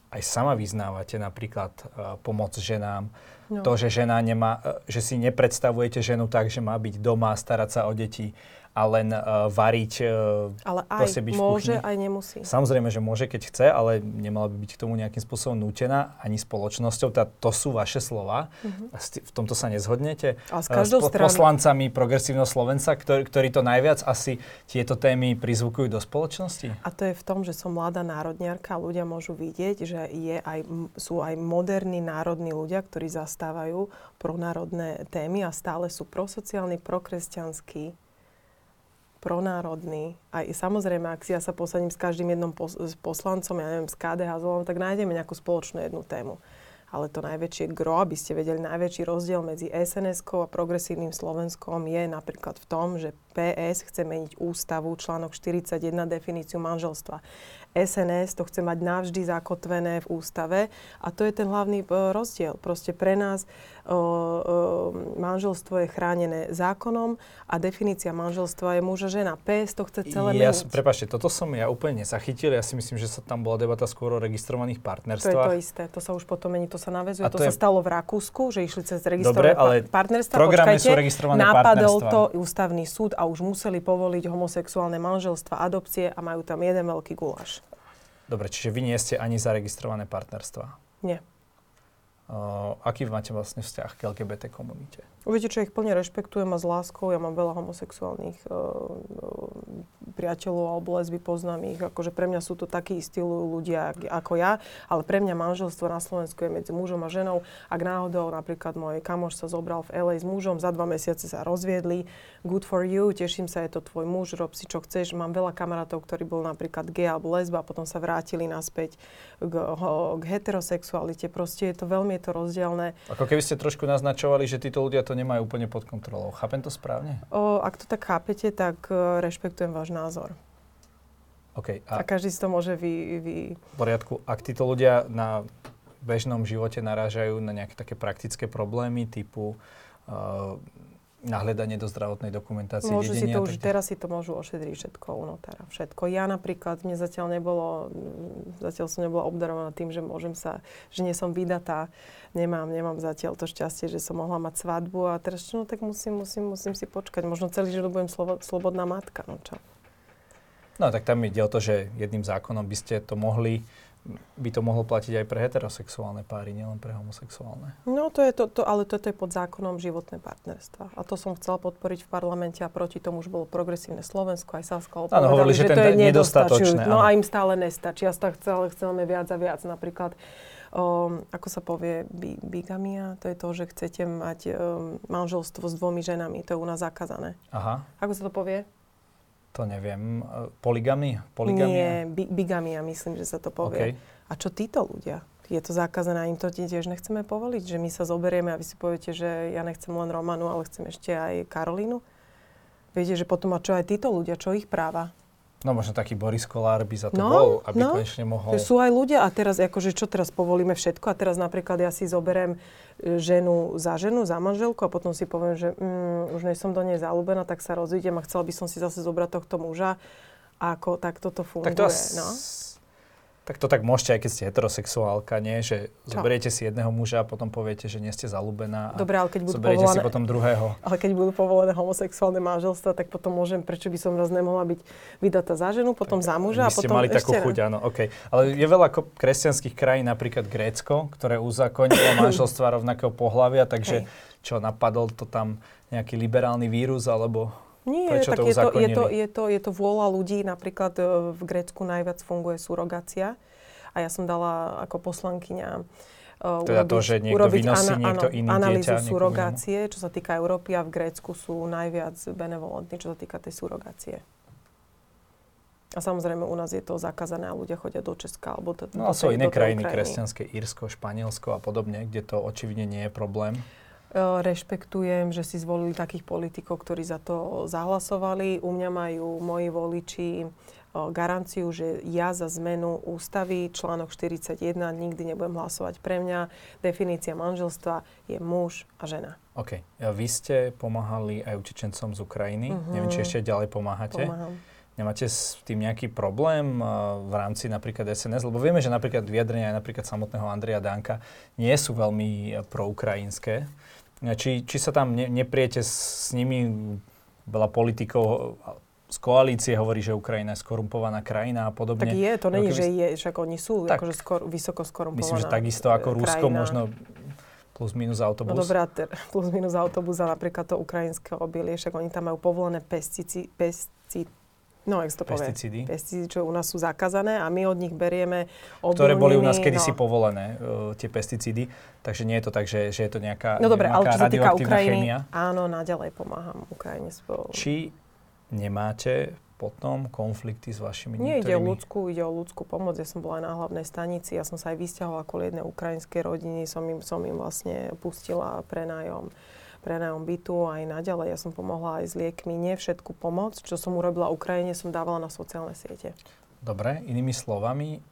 aj sama vyznávate, napríklad uh, pomoc ženám, no. to, že žena nemá, uh, že si nepredstavujete ženu tak, že má byť doma, starať sa o deti, a len uh, variť uh, Ale aj byť môže, aj nemusí. Samozrejme, že môže, keď chce, ale nemala by byť k tomu nejakým spôsobom nútená ani spoločnosťou. Tá, to sú vaše slova. Uh-huh. V tomto sa nezhodnete? A s každou s po, poslancami progresívneho Slovenca, ktorí, ktorí to najviac asi tieto témy prizvukujú do spoločnosti? A to je v tom, že som mladá národniarka a ľudia môžu vidieť, že je aj, sú aj moderní národní ľudia, ktorí zastávajú pronárodné témy a stále sú prosociálni, prokresťanskí, pronárodný. Aj samozrejme, ak si ja sa posadím s každým jednom poslancom, ja neviem, s KDH, tak nájdeme nejakú spoločnú jednu tému. Ale to najväčšie gro, aby ste vedeli, najväčší rozdiel medzi SNS-kou a progresívnym Slovenskom je napríklad v tom, že PS chce meniť ústavu, článok 41, definíciu manželstva. SNS to chce mať navždy zakotvené v ústave a to je ten hlavný e, rozdiel. Proste pre nás o, o, manželstvo je chránené zákonom a definícia manželstva je muža žena. PS to chce celé ja, meniť. Prepašte, toto som ja úplne nezachytil. Ja si myslím, že sa tam bola debata skôr o registrovaných partnerstvách. To je to isté. To sa už potom mení, to sa navezuje. To, to je... sa stalo v Rakúsku, že išli cez registrované Dobre, ale partnerstva. Programy Počkajte, sú registrované napadol to ústavný súd a už museli povoliť homosexuálne manželstva, adopcie a majú tam jeden veľký guláš. Dobre, čiže vy nie ste ani zaregistrované partnerstva? Nie. Uh, aký máte vlastne vzťah k LGBT komunite? Viete čo, ich plne rešpektujem a s láskou. Ja mám veľa homosexuálnych uh, priateľov alebo lesby, poznám ich. Akože pre mňa sú to takí istí ľudia ako ja, ale pre mňa manželstvo na Slovensku je medzi mužom a ženou. Ak náhodou napríklad môj kamoš sa zobral v LA s mužom, za dva mesiace sa rozviedli, good for you, teším sa, je to tvoj muž, rob si čo chceš. Mám veľa kamarátov, ktorí bol napríklad gay alebo lesba a potom sa vrátili naspäť k, k heterosexualite. Proste je to veľmi je to rozdielne. Ako keby ste trošku naznačovali, že títo ľudia to nemajú úplne pod kontrolou. Chápem to správne? O, ak to tak chápete, tak uh, rešpektujem váš názor. Okay, a, a každý si to môže vy, vy... V poriadku. Ak títo ľudia na bežnom živote narážajú na nejaké také praktické problémy typu uh, nahľadanie do zdravotnej dokumentácie, môžu dedenia, si to už, tak... teraz si to môžu ošetriť všetko u notára. Všetko. Ja napríklad, mne zatiaľ nebolo, zatiaľ som nebola obdarovaná tým, že môžem sa, že nie som vydatá, nemám, nemám zatiaľ to šťastie, že som mohla mať svadbu a teraz no tak musím, musím, musím si počkať. Možno celý život budem slovo, slobodná matka, no čo. No tak tam ide o to, že jedným zákonom by ste to mohli by to mohlo platiť aj pre heterosexuálne páry, nielen pre homosexuálne. No to je to, to ale toto je pod zákonom životné partnerstva. A to som chcela podporiť v parlamente a proti tomu už bolo progresívne Slovensko, aj Sasko Áno, hovorili, že, že to je nedostatočné. No a im stále nestačí. Ja chcel, chceme viac a viac. Napríklad, o, ako sa povie, bi, bigamia, to je to, že chcete mať um, manželstvo s dvomi ženami. To je u nás zakázané. Aha. Ako sa to povie? To neviem. Poligamy? Poligamia? Nie, bi- bigamia, myslím, že sa to povie. Okay. A čo títo ľudia? Je to zakázané, im to tiež nechceme povoliť, že my sa zoberieme a vy si poviete, že ja nechcem len Romanu, ale chcem ešte aj Karolínu? Viete, že potom a čo aj títo ľudia, čo ich práva? No možno taký Boris Kolár by za to no, bol, aby no. konečne mohol... Sú aj ľudia a teraz akože čo teraz povolíme všetko a teraz napríklad ja si zoberiem e, ženu za ženu, za manželku a potom si poviem, že mm, už nie som do nej zalúbená, tak sa rozídem a chcela by som si zase zobrať tohto muža. A ako tak toto funguje. Tak to as- no? Tak to tak môžete, aj keď ste heterosexuálka, nie? Že Čo? zoberiete si jedného muža a potom poviete, že nie ste zalúbená. Dobre, ale keď budú zoberiete povolené, si potom druhého. Ale keď budú povolené homosexuálne manželstva, tak potom môžem, prečo by som raz nemohla byť vydatá za ženu, potom tak, za muža a potom mali takú chuť, áno, OK. Ale je veľa kresťanských krajín, napríklad Grécko, ktoré uzakonilo [coughs] manželstva rovnakého pohľavia, takže Hej. čo, napadol to tam nejaký liberálny vírus, alebo nie, Prečo tak to je, to, je, to, je, to, je to vôľa ľudí. Napríklad e, v Grécku najviac funguje surogácia. A ja som dala ako poslankyňa Uh, teda urobiť, to, že niekto urobiť vynosí ana, niekto iný analýzu dieťa, surogácie, čo sa týka Európy a v Grécku sú najviac benevolentní, čo sa týka tej surogácie. A samozrejme u nás je to zakázané a ľudia chodia do Česka alebo do, No a sú iné krajiny, krajiny, kresťanské, Írsko, Španielsko a podobne, kde to očividne nie je problém. Rešpektujem, že si zvolili takých politikov, ktorí za to zahlasovali. U mňa majú moji voliči garanciu, že ja za zmenu ústavy, článok 41, nikdy nebudem hlasovať pre mňa. Definícia manželstva je muž a žena. OK. Vy ste pomáhali aj utečencom z Ukrajiny. Uh-huh. Neviem, či ešte ďalej pomáhate. Pomáham. Nemáte s tým nejaký problém v rámci napríklad SNS? Lebo vieme, že napríklad vyjadrenia aj napríklad samotného Andreja Danka nie sú veľmi proukrajinské. Či, či sa tam ne, nepriete s, s nimi veľa politikov z koalície hovorí, že Ukrajina je skorumpovaná krajina a podobne. Tak je, to není, že je, však oni sú tak, akože skor, vysoko skorumpovaná Myslím, že takisto ako krajina. Rusko, možno plus minus autobus. No dobrá, [laughs] plus minus autobus a napríklad to ukrajinské obilie, však oni tam majú povolené pestici, pesti, No, jak to povie? Pesticídy. Pesticídy, čo u nás sú zakázané a my od nich berieme obilniny. Ktoré boli u nás kedysi no. povolené, uh, tie pesticídy. Takže nie je to tak, že, že je to nejaká, no, dobré, ale čo sa týka Ukrajiny, chémia. áno, naďalej pomáham Ukrajine. Spolu. Či nemáte potom konflikty s vašimi Nie ide o ľudskú, ide o ľudskú pomoc. Ja som bola aj na hlavnej stanici, ja som sa aj vysťahovala kvôli jednej ukrajinskej rodiny, som im, som im vlastne pustila prenájom prenájom bytu aj naďalej. Ja som pomohla aj s liekmi. Nie všetku pomoc, čo som urobila Ukrajine, som dávala na sociálne siete. Dobre, inými slovami,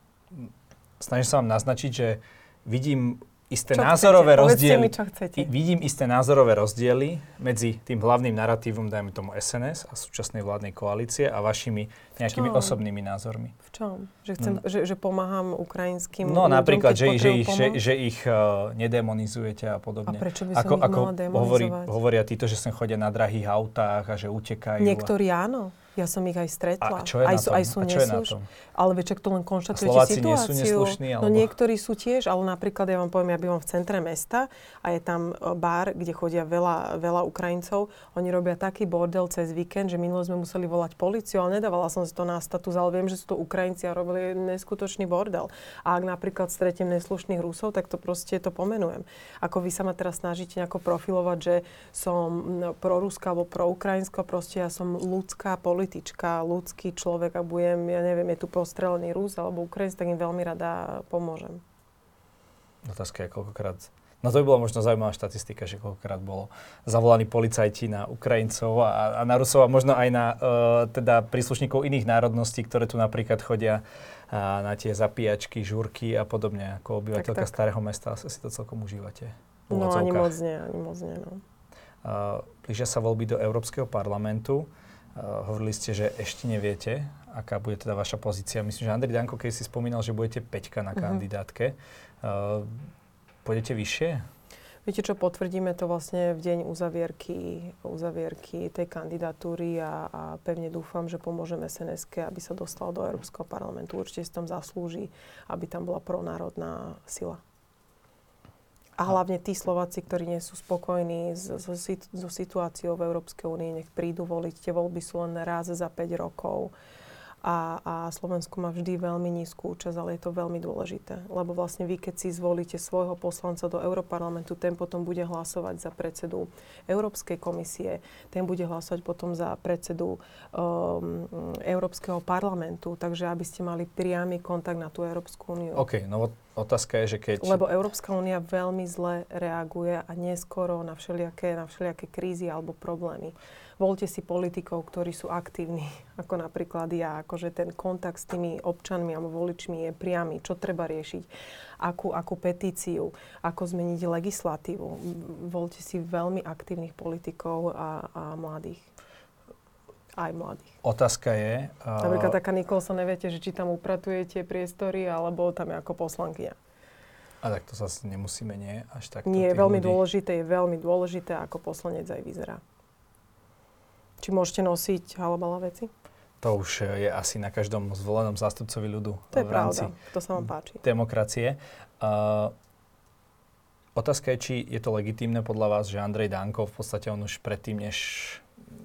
snažím sa vám naznačiť, že vidím isté čo názorové chcete? rozdiely. Mi, čo chcete. Vidím isté názorové rozdiely medzi tým hlavným narratívom, dajme tomu SNS a súčasnej vládnej koalície a vašimi nejakými osobnými názormi. V čom? Že, chcem, no. že, že pomáham ukrajinským No ľuďom, napríklad, že, že, ich, že, že ich uh, nedemonizujete a podobne. A prečo by som ako, ich ako mala hovorí, hovoria títo, že sem chodia na drahých autách a že utekajú. Niektorí áno. Ja som ich aj stretla. A čo je aj, na tom? Aj sú a čo je na tom? Ale večer to len konštatujete Slováci situáciu. nie sú neslušní? No, alebo... No niektorí sú tiež, ale napríklad ja vám poviem, ja bývam v centre mesta a je tam e, bar, kde chodia veľa, veľa Ukrajincov. Oni robia taký bordel cez víkend, že minule sme museli volať policiu, ale nedávala som si to na status, ale viem, že sú to Ukrajinci a robili neskutočný bordel. A ak napríklad stretiem neslušných Rusov, tak to proste to pomenujem. Ako vy sa ma teraz snažíte nejako profilovať, že som proruská alebo proukrajinsko, proste ja som ľudská politička, ľud ľudský človek a budem, ja neviem, je tu postrelený Rus alebo Ukrajinec, tak im veľmi rada pomôžem. Otázka je koľkokrát No to by bola možno zaujímavá štatistika, že koľkokrát bolo zavolaní policajti na Ukrajincov a, a na Rusov a možno aj na uh, teda príslušníkov iných národností, ktoré tu napríklad chodia uh, na tie zapíjačky, žúrky a podobne. Ako obyvateľka tak, tak. starého mesta si to celkom užívate. No ani moc nie, ani moc nie. No. Uh, blížia sa voľby do Európskeho parlamentu. Uh, hovorili ste, že ešte neviete, aká bude teda vaša pozícia. Myslím, že Andrej Danko, keď si spomínal, že budete peťka na uh-huh. kandidátke, uh, pôjdete vyššie? Viete čo, potvrdíme to vlastne v deň uzavierky, uzavierky tej kandidatúry a, a pevne dúfam, že pomôžeme sns aby sa dostal do Európskeho parlamentu. Určite si tam zaslúži, aby tam bola pronárodná sila. A hlavne tí Slováci, ktorí nie sú spokojní so, situáciou v Európskej únii, nech prídu voliť. Tie voľby sú len raz za 5 rokov a, a Slovensko má vždy veľmi nízku účasť, ale je to veľmi dôležité. Lebo vlastne vy, keď si zvolíte svojho poslanca do Európarlamentu, ten potom bude hlasovať za predsedu Európskej komisie, ten bude hlasovať potom za predsedu um, Európskeho parlamentu, takže aby ste mali priamy kontakt na tú Európsku úniu. OK, no otázka je, že keď... Lebo Európska únia veľmi zle reaguje a neskoro na všelijaké, na všelijaké krízy alebo problémy voľte si politikov, ktorí sú aktívni, [laughs] ako napríklad ja, akože ten kontakt s tými občanmi alebo voličmi je priamy, čo treba riešiť, akú, akú petíciu, ako zmeniť legislatívu. Voľte si veľmi aktívnych politikov a, a mladých. Aj mladých. Otázka je... Uh... Napríklad taká Nikolsa, neviete, že či tam upratujete priestory, alebo tam je ako poslankyňa. A tak to zase nemusíme, nie? Až tak. Nie, je veľmi ľudí. dôležité, je veľmi dôležité, ako poslanec aj vyzerá. Či môžete nosiť halabala veci? To už je asi na každom zvolenom zástupcovi ľudu. To je pravda, to sa vám páči. Demokracie. Uh, otázka je, či je to legitímne podľa vás, že Andrej Danko v podstate on už predtým, než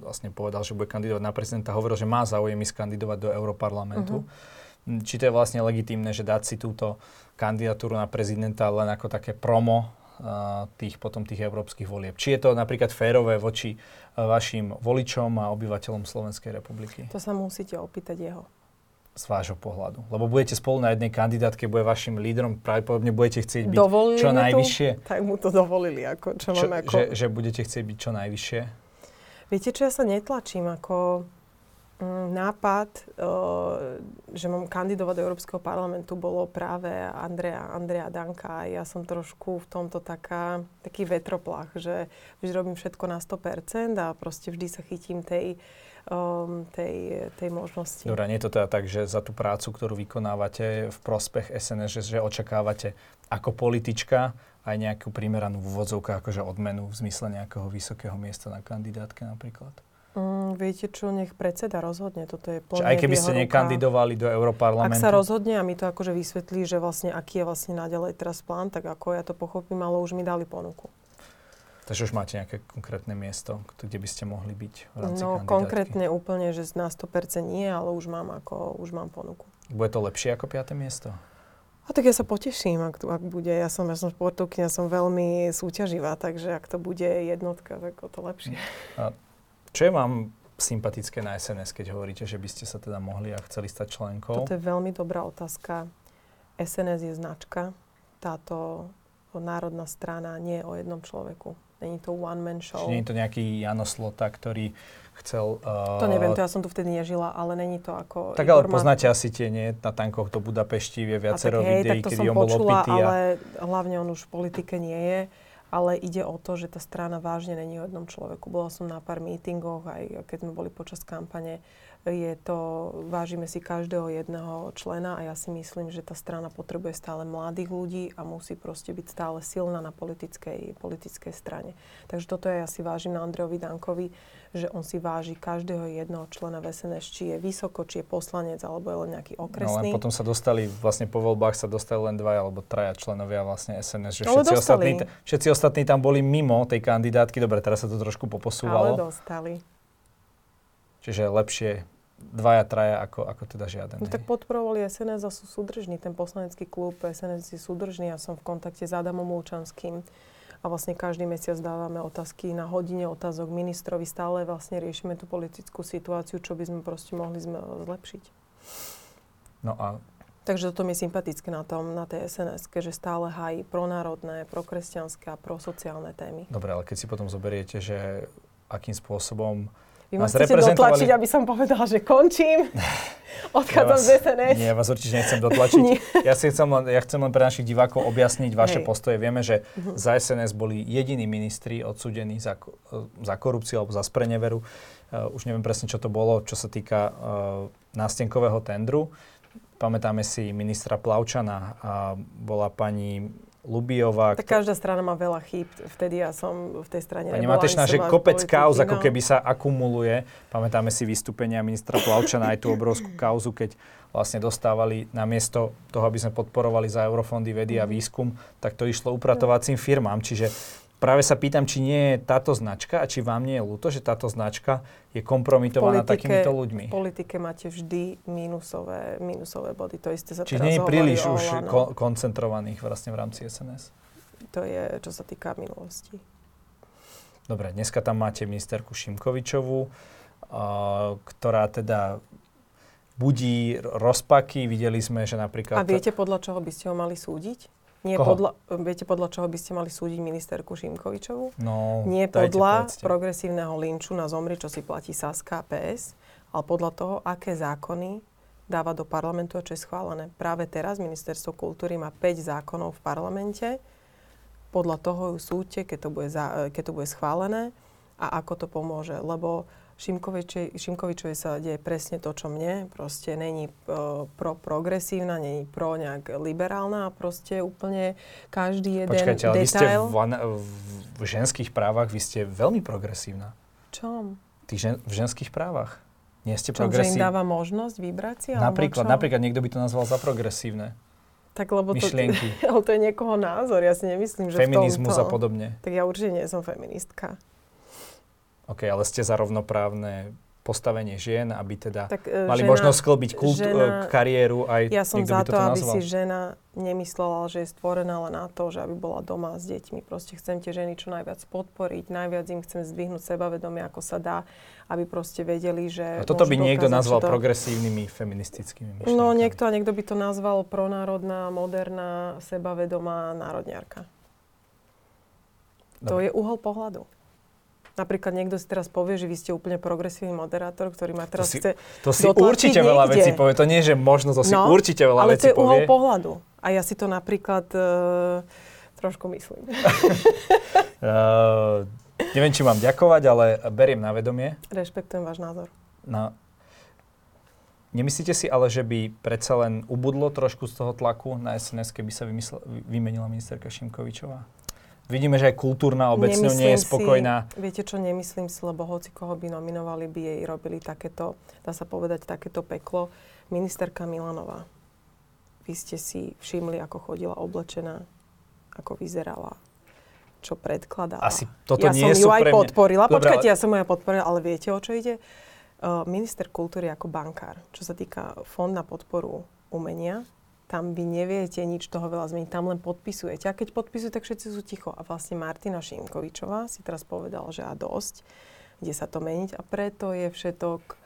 vlastne povedal, že bude kandidovať na prezidenta, hovoril, že má záujem ísť kandidovať do Európarlamentu. Uh-huh. Či to je vlastne legitímne, že dať si túto kandidatúru na prezidenta len ako také promo tých, potom tých európskych volieb. Či je to napríklad férové voči vašim voličom a obyvateľom Slovenskej republiky? To sa musíte opýtať jeho. z vášho pohľadu? Lebo budete spolu na jednej kandidátke, bude vašim lídrom, pravdepodobne budete chcieť byť Dovolili čo mi to? najvyššie. Tak mu to dovolili, ako, čo, Čo, máme ako... že, že budete chcieť byť čo najvyššie? Viete čo, ja sa netlačím, ako nápad, uh, že mám kandidovať do Európskeho parlamentu, bolo práve Andrea, Andrea Danka ja som trošku v tomto taká, taký vetroplach, že vždy robím všetko na 100% a proste vždy sa chytím tej, um, tej, tej možnosti. Dobre, nie je to teda tak, že za tú prácu, ktorú vykonávate v prospech SNS, že, že očakávate ako politička aj nejakú primeranú v úvodzovkách akože odmenu v zmysle nejakého vysokého miesta na kandidátke napríklad? Mm, viete čo, nech predseda rozhodne, toto je plne Čiže aj keby ste nekandidovali do Európarlamentu? Ak sa rozhodne a mi to akože vysvetlí, že vlastne aký je vlastne naďalej teraz plán, tak ako ja to pochopím, ale už mi dali ponuku. Takže už máte nejaké konkrétne miesto, kde by ste mohli byť v rámci No kandidátky? konkrétne úplne, že na 100% nie, ale už mám ako, už mám ponuku. Bude to lepšie ako 5. miesto? A tak ja sa poteším, ak, ak bude. Ja som, ja som športovkyňa, som veľmi súťaživá, takže ak to bude jednotka, tak o to lepšie. Čo je vám sympatické na SNS, keď hovoríte, že by ste sa teda mohli a chceli stať členkou? Toto je veľmi dobrá otázka. SNS je značka. Táto národná strana nie je o jednom človeku. Není to one-man show. Čiže nie je to nejaký Jano Slota, ktorý chcel... Uh, To neviem, to ja som tu vtedy nežila, ale není to ako... Tak ale Igor poznáte asi tie, nie? Na tankoch do Budapešti vie A viacero tak hej, videí, tak to kedy som on bol opitý. Ale hlavne on už v politike nie je. Ale ide o to, že tá strana vážne není o jednom človeku. Bola som na pár mítingoch, aj keď sme boli počas kampane. Je to, vážime si každého jedného člena a ja si myslím, že tá strana potrebuje stále mladých ľudí a musí proste byť stále silná na politickej, politickej strane. Takže toto ja si vážim na Andrejovi Dankovi, že on si váži každého jedného člena v SNS, či je vysoko, či je poslanec, alebo je len nejaký No len okresný. potom sa dostali, vlastne po voľbách sa dostali len dvaja alebo traja členovia vlastne SNS, že Ale všetci dostali. ostatní, všetci ostatní tam boli mimo tej kandidátky. Dobre, teraz sa to trošku ale poposúvalo. dostali. Čiže lepšie dvaja, traja ako, ako teda žiaden. No tak podporovali SNS a sú súdržní. Ten poslanecký klub SNS je súdržný. Ja som v kontakte s Adamom Lučanským a vlastne každý mesiac dávame otázky na hodine otázok ministrovi. Stále vlastne riešime tú politickú situáciu, čo by sme proste mohli zlepšiť. No a Takže toto mi je sympatické na tom, na tej SNS, že stále hájí pronárodné, prokresťanské a prosociálne témy. dobre, ale keď si potom zoberiete, že akým spôsobom Vy ma chcete dotlačiť, aby som povedala, že končím. [laughs] Odchádzam vás, z SNS. Nie, ja vás určite nechcem dotlačiť. [laughs] Ja, si chcem len, ja chcem len pre našich divákov objasniť vaše Hej. postoje. Vieme, že Mhm. za SNS boli jediní ministri odsúdení za, za korupciu alebo za spreneveru. Uh, už neviem presne, čo to bolo, čo sa týka uh, nástenkového tendru. Pamätáme si ministra Plavčana a bola pani Lubiová. Tak každá strana má veľa chýb. Vtedy ja som v tej strane Pani nebola, Matešná, že kopec politike, kauz ako keby sa akumuluje. Pamätáme si vystúpenia ministra Plavčana aj tú obrovskú kauzu, keď vlastne dostávali namiesto toho, aby sme podporovali za eurofondy vedy a Mhm. výskum, tak to išlo upratovacím firmám. Čiže práve sa pýtam, či nie je táto značka a či vám nie je ľúto, že táto značka je kompromitovaná politike- takýmito ľuďmi. V politike máte vždy mínusové, mínusové body. To isté sa Čiže nie je príliš už ko- koncentrovaných vlastne v rámci SNS. To je, čo sa týka minulosti. Dobre, dneska tam máte ministerku Šimkovičovú, a, ktorá teda budí rozpaky. Videli sme, že napríklad... A viete, podľa čoho by ste ho mali súdiť? Nie Koho? podľa, viete, podľa čoho by ste mali súdiť ministerku Šimkovičovú? No, Nie podľa povedzte. progresívneho linču na zomri, čo si platí Saska a PS, ale podľa toho, aké zákony dáva do parlamentu a čo je schválené. Práve teraz Ministerstvo kultúry má 5 zákonov v parlamente. Podľa toho ju súďte, keď to bude, za, keď to bude schválené a ako to pomôže. Lebo Šimkovičovej, Šimkovičovej sa deje presne to, čo mne. Proste není uh, pro progresívna, není pro nejak liberálna a proste úplne každý jeden Počkajte, ale vy ste detail. v, an- v, ženských právach, vy ste veľmi progresívna. Čom? Tých žen, v ženských právach. Nie ste Čom, že im dáva možnosť vybrať si? Napríklad, čo? napríklad niekto by to nazval za progresívne. Tak lebo to, myšlienky. [laughs] ale to je niekoho názor, ja si nemyslím, že Feminizmus v a tomto... podobne. Tak ja určite nie som feministka. OK, ale ste za rovnoprávne postavenie žien, aby teda Tak, e, mali žena- možnosť sklbiť kult, žena- e, kariéru aj Ja som za to, aby nazval. si žena nemyslela, že je stvorená len na to, že aby bola doma s deťmi. Proste chcem tie ženy čo najviac podporiť, najviac im chcem zdvihnúť sebavedomie, ako sa dá, aby proste vedeli, že A toto by niekto dokázať, nazval to... progresívnymi feministickými myšlienkami. No niekto a niekto by to nazval pronárodná, moderná, sebavedomá národniarka. To Dobre. je uhol pohľadu. Napríklad niekto si teraz povie, že vy ste úplne progresívny moderátor, ktorý ma teraz si chce To si určite veľa niekde. vecí povie. To nie, že možno, to si No, určite veľa ale vecí to je uhol povie. pohľadu. A ja si to napríklad uh, trošku myslím. Uh, [laughs] neviem, či mám ďakovať, ale beriem na vedomie. Rešpektujem váš názor. No, nemyslíte si ale, že by predsa len ubudlo trošku z toho tlaku na SNS, keby sa vymysle, vy- vymenila ministerka Šimkovičová? Vidíme, že aj kultúrna obec s ňou nie je spokojná. Si, viete čo, nemyslím si, lebo hoci koho by nominovali, by jej robili takéto, dá sa povedať, takéto peklo. Ministerka Milanová, vy ste si všimli, ako chodila oblečená, ako vyzerala, čo predkladala. Asi toto ja nie som ju aj podporila. Dobre, Počkajte, ale- ja som ju aj podporila, ale viete, o čo ide? Uh, minister kultúry ako bankár, čo sa týka fond na podporu umenia, tam vy neviete nič toho veľa zmeniť, tam len podpisujete. A keď podpisuje, tak všetci sú ticho. A vlastne Martina Šimkovičová si teraz povedala, že a dosť, kde sa to meniť. A preto je všetok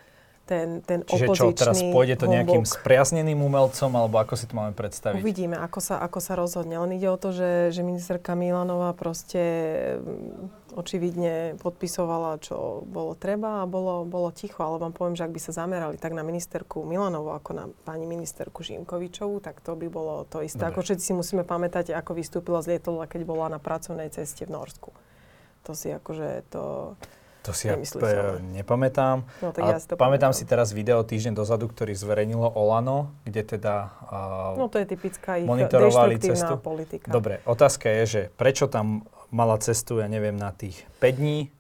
ten, ten Čiže čo, opozičný teraz pôjde to nejakým humbug. spriazneným umelcom, alebo ako si to máme predstaviť? Uvidíme, ako sa, ako sa rozhodne. Len ide o to, že, že ministerka Milanová proste mm, očividne podpisovala, čo bolo treba a bolo, bolo ticho. Ale vám poviem, že ak by sa zamerali tak na ministerku Milanovu, ako na pani ministerku Žimkovičovú, tak to by bolo to isté. Dobre. Ako všetci si musíme pamätať, ako vystúpila z lietadla, keď bola na pracovnej ceste v Norsku. To si akože to... To si ja p- nepamätám. No tak ja si to pamätám pamätám. si teraz video týždeň dozadu, ktorý zverejnilo Olano, kde teda... Uh, No to je typická ich monitorovali cestu. politika. Dobre, otázka je, že prečo tam mala cestu, ja neviem, na tých 5 dní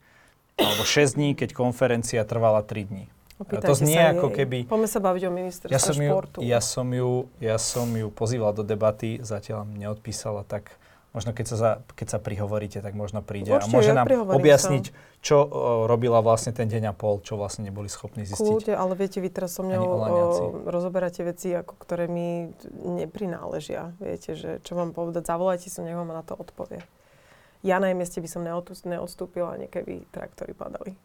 alebo 6 dní, keď konferencia trvala 3 dní. Opýtajte to znie ako jej. keby- Poďme sa baviť o ministerstve Ja som, ju, športu. ja, som ju, ja som ju pozýval do debaty, zatiaľ neodpísala, tak možno keď sa, za, keď sa prihovoríte, tak možno príde a Určite, môže ja nám objasniť, čo o, robila vlastne ten deň a pol, čo vlastne neboli schopní zistiť. Kľúde, ale viete, vy teraz so mňou o, rozoberáte veci, ako, ktoré mi neprináležia. Viete, že čo vám povedať, zavolajte sa, nech vám na to odpovie. Ja na jej mieste by som neodstúpila, ani keby traktory padali.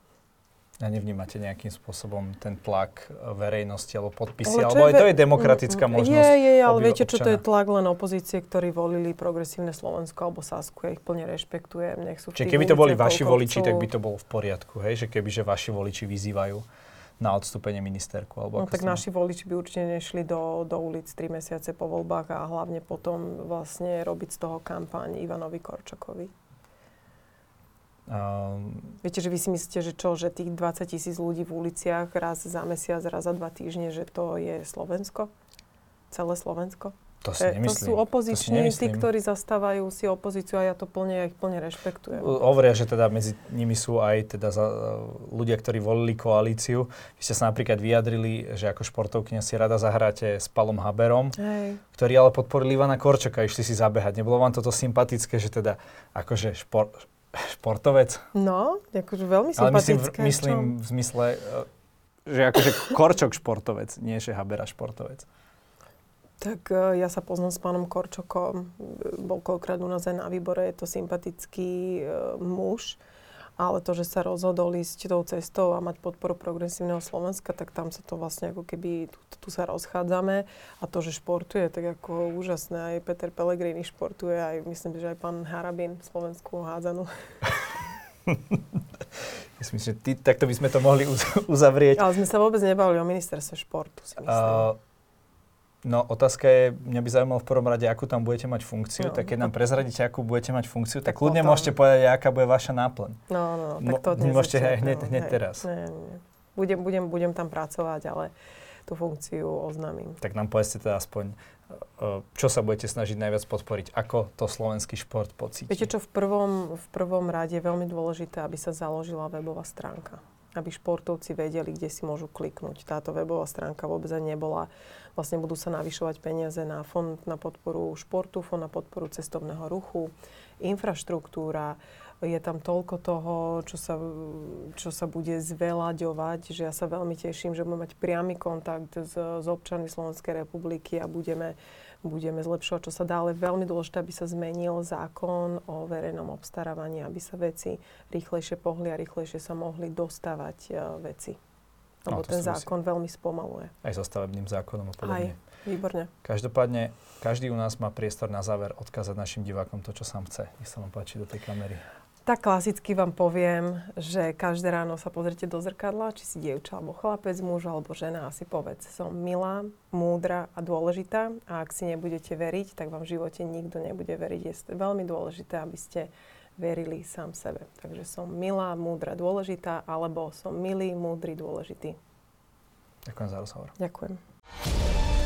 A nevnímate nejakým spôsobom ten tlak verejnosti alebo podpisy, Ale alebo aj ve- to je demokratická Mm, mm, možnosť. Je, je, ale viete, čo to je občana. tlak len opozície, ktorí volili progresívne Slovensko alebo Sasku. Ja ich plne rešpektujem, nech sú Čiže keby to boli vaši voliči, tak by to bolo v poriadku, hej? Že keby, že vaši voliči vyzývajú na odstúpenie ministerku. Alebo No tak ma- naši voliči by určite nešli do, do ulic 3 mesiace po voľbách a hlavne potom vlastne robiť z toho kampaň Ivanovi Korčokovi. Ehm, Viete, že vy si myslíte, že čo, že tých 20 tisíc ľudí v uliciach raz za mesiac, raz za dva týždne, že to je Slovensko? Celé Slovensko? to si nemyslím. to sú To si opoziční, tí, nemyslím. ktorí zastávajú si opozíciu a ja to plne, ja ich plne rešpektujem. Hovoria, že teda medzi nimi sú aj teda za, ľudia, ktorí volili koalíciu. Vy ste sa napríklad vyjadrili, že ako športovkynia si rada zahráte s Palom Haberom, Hej. ktorí ale podporili Ivana Korčoka, išli si zabehať. Nebolo vám toto sympatické, že teda akože špor, športovec? No, akože veľmi Ale myslím, v- sympatické. myslím v zmysle, e, že akože Korčok športovec, nie že Habera športovec. Tak e, ja sa poznám s pánom Korčokom, e, bol koľkrát u nás aj na výbore, je to sympatický muž, ale to, že sa rozhodol ísť tou cestou a mať podporu progresívneho Slovenska, tak tam sa to vlastne ako keby, tu, tu sa rozchádzame a to, že športuje, tak ako úžasné, aj Peter Pellegrini športuje, aj myslím, že aj pán Harabin slovenskú hádzanú. [laughs] Myslím, že ty, takto by sme to mohli uz- uzavrieť. Ale sme sa vôbec nebavili o ministerstve športu, si myslím. Uh, no, otázka je, mňa by zaujímalo v prvom rade, akú tam budete mať funkciu. No, tak keď nám prezradíte, akú budete mať funkciu, tak, Tak kľudne potom. môžete povedať, aká bude vaša náplň. No, no, tak to dnes môžete aj hneď- hneď Hej. teraz. Nie, nie. Budem, budem, budem tam pracovať, ale tú funkciu oznámim. Tak nám povedzte teda aspoň, uh, čo sa budete snažiť najviac podporiť. Ako to slovenský šport pocíti? Viete čo, v prvom, v prvom rade je veľmi dôležité, aby sa založila webová stránka. Aby športovci vedeli, kde si môžu kliknúť. Táto webová stránka vôbec nebola. Vlastne budú sa navyšovať peniaze na fond na podporu športu, fond na podporu cestovného ruchu, infraštruktúra, je tam toľko toho, čo sa, čo sa bude zvelaďovať, že ja sa veľmi teším, že budeme mať priamy kontakt s, s občanmi Slovenskej republiky a budeme, budeme zlepšovať, čo sa dá, ale veľmi dôležité, aby sa zmenil zákon o verejnom obstarávaní, aby sa veci rýchlejšie pohli a rýchlejšie sa mohli dostávať uh, veci. Lebo no, ten zákon veľmi spomaluje. Aj so stavebným zákonom a podobne. Aj, výborne. Každopádne, každý u nás má priestor na záver odkázať našim divákom to, čo sám chce. Nech sa vám páči do tej kamery. Tak klasicky vám poviem, že každé ráno sa pozrite do zrkadla, či si dievča alebo chlapec, muž alebo žena a si povedz, som milá, múdra a dôležitá a ak si nebudete veriť, tak vám v živote nikto nebude veriť. Je veľmi dôležité, aby ste verili sám sebe. Takže som milá, múdra, dôležitá alebo som milý, múdry, dôležitý. Ďakujem za rozhovor. Ďakujem.